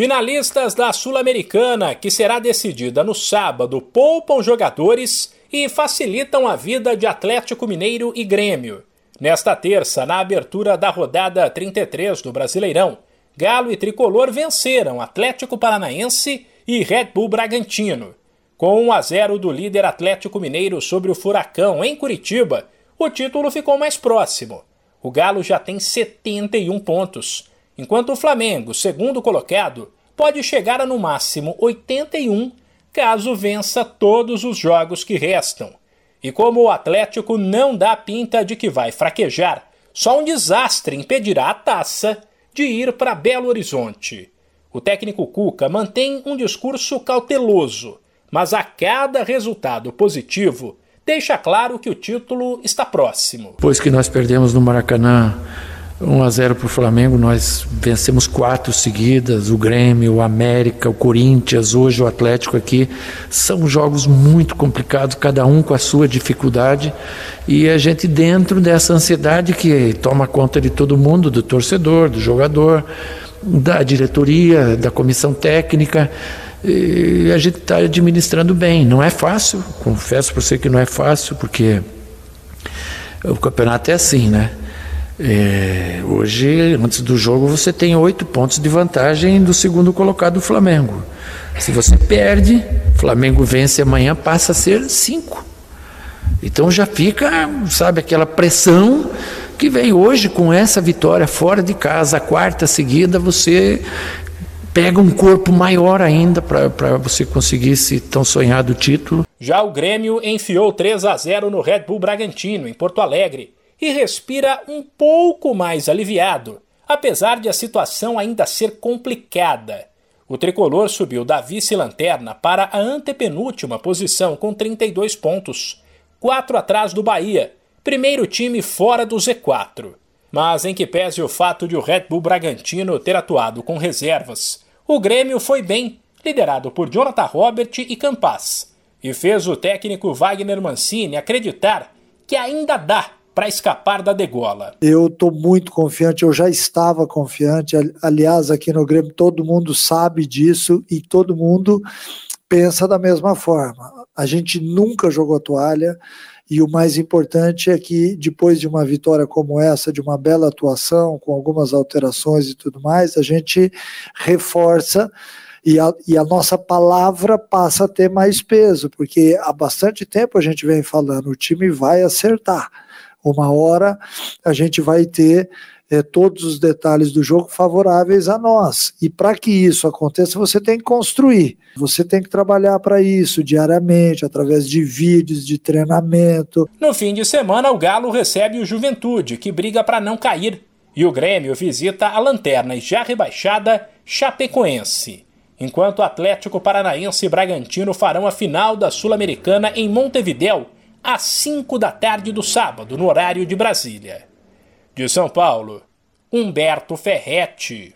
Finalistas da Sul-Americana, que será decidida no sábado, poupam jogadores e facilitam a vida de Atlético Mineiro e Grêmio. Nesta terça, na abertura da rodada 33 do Brasileirão, Galo e Tricolor venceram Atlético Paranaense e Red Bull Bragantino. Com 1 a 0 do líder Atlético Mineiro sobre o Furacão em Curitiba, o título ficou mais próximo. O Galo já tem 71 pontos enquanto o Flamengo, segundo colocado, pode chegar a no máximo 81 caso vença todos os jogos que restam. E como o Atlético não dá pinta de que vai fraquejar, só um desastre impedirá a taça de ir para Belo Horizonte. O técnico Cuca mantém um discurso cauteloso, mas a cada resultado positivo deixa claro que o título está próximo. Pois que nós perdemos no Maracanã 1 a 0 para o Flamengo, nós vencemos quatro seguidas, o Grêmio, o América, o Corinthians, hoje o Atlético aqui. São jogos muito complicados, cada um com a sua dificuldade, e a gente dentro dessa ansiedade que toma conta de todo mundo, do torcedor, do jogador, da diretoria, da comissão técnica, a gente está administrando bem. Não é fácil, confesso para você que não é fácil, porque o campeonato é assim, né? É, hoje, antes do jogo, você tem oito pontos de vantagem do segundo colocado do Flamengo. Se você perde, Flamengo vence amanhã, passa a ser cinco. Então já fica, sabe, aquela pressão que vem hoje com essa vitória fora de casa, a quarta seguida, você pega um corpo maior ainda para você conseguir esse tão sonhado título. Já o Grêmio enfiou 3 a 0 no Red Bull Bragantino, em Porto Alegre e respira um pouco mais aliviado, apesar de a situação ainda ser complicada. O tricolor subiu da vice-lanterna para a antepenúltima posição com 32 pontos, quatro atrás do Bahia, primeiro time fora do Z4. Mas em que pese o fato de o Red Bull Bragantino ter atuado com reservas, o Grêmio foi bem, liderado por Jonathan Robert e Campas, e fez o técnico Wagner Mancini acreditar que ainda dá para escapar da degola? Eu estou muito confiante, eu já estava confiante. Aliás, aqui no Grêmio todo mundo sabe disso e todo mundo pensa da mesma forma. A gente nunca jogou toalha e o mais importante é que depois de uma vitória como essa, de uma bela atuação, com algumas alterações e tudo mais, a gente reforça e a, e a, nossa palavra passa a ter mais peso, porque há bastante tempo a gente vem falando, o time vai acertar uma hora a gente vai ter é, todos os detalhes do jogo favoráveis a nós. E para que isso aconteça, você tem que construir. Você tem que trabalhar para isso diariamente, através de vídeos, de treinamento. No fim de semana, o Galo recebe o Juventude, que briga para não cair. E o Grêmio visita a lanterna já rebaixada Chapecoense. Enquanto o Atlético Paranaense e Bragantino farão a final da Sul-Americana em Montevidéu às 5 da tarde do sábado, no horário de Brasília. De São Paulo, Humberto Ferretti.